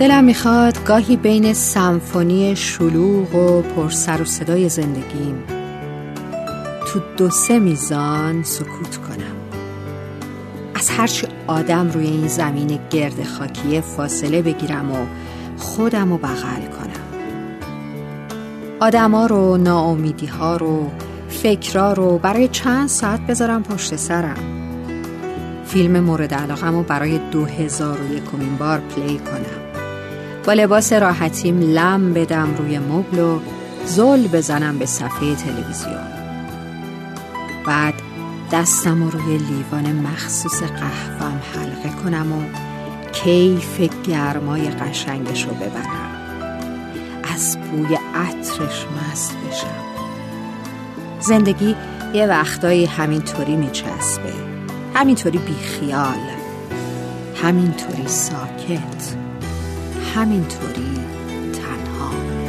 دلم می‌خواد گاهی بین سمفونی شلوغ و پرسر و صدای زندگیم تو دو سه میزان سکوت کنم. از هرچی آدم روی این زمین گرد خاکیه فاصله بگیرم و خودم رو بغل کنم. آدما رو ناامیدی ها رو فکرا رو برای چند ساعت بذارم پشت سرم. فیلم مورد علاقم رو برای دو هزار و یکمین بار پلی کنم. با لباس راحتیم لم بدم روی مبل و زل بزنم به صفحه تلویزیون. بعد دستم رو روی لیوان مخصوص قهوم حلقه کنم و کیف گرمای قشنگش رو ببرم. از بوی عطرش مست بشم. زندگی یه وقتایی همینطوری میچسبه. همینطوری بیخیال همینطوری ساکت. همینطوری تنهایی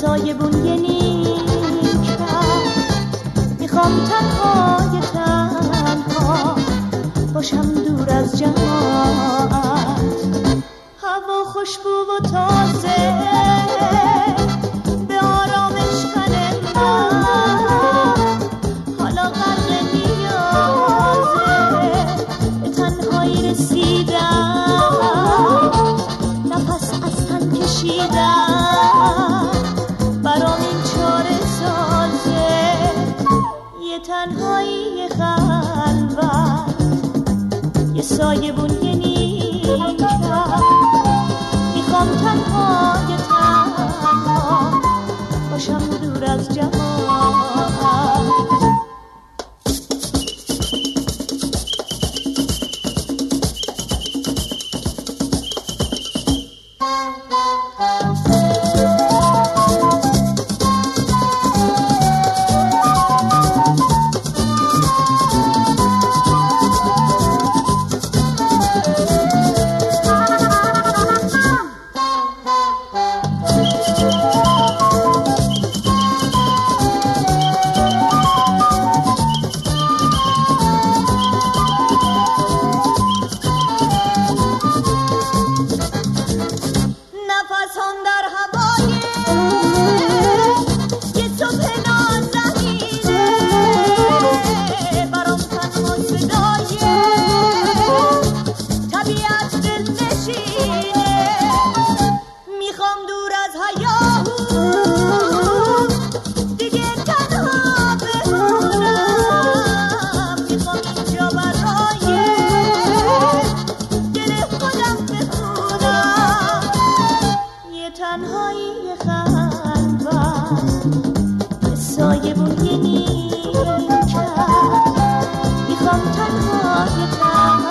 یه سایه بون یه می‌خوام تنهای تنها باشم دور از جماعت. هوا خوشبو و تازه تنهایی یه kita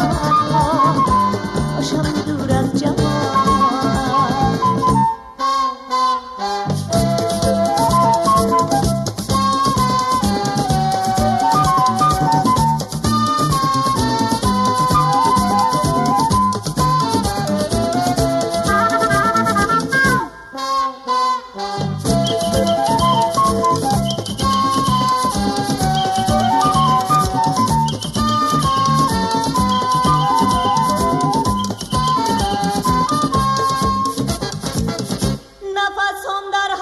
সুন্দর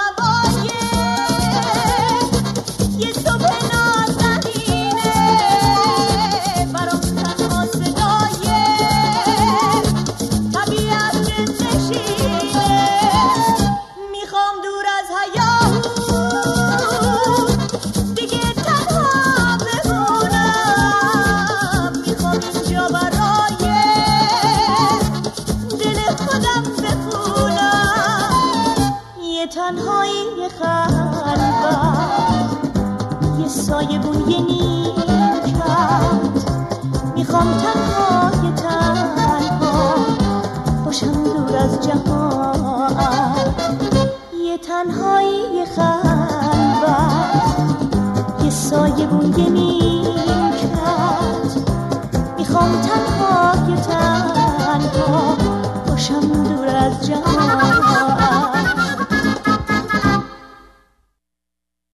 خلوت. یه سایه بون یه نیمکت. می‌خوام تنها یه تنها باشم دور از جهان. یه تنهایی خلوت. یه سایه بون یه نیمکت. می‌خوام تنها یه تنها باشم دور از جهان.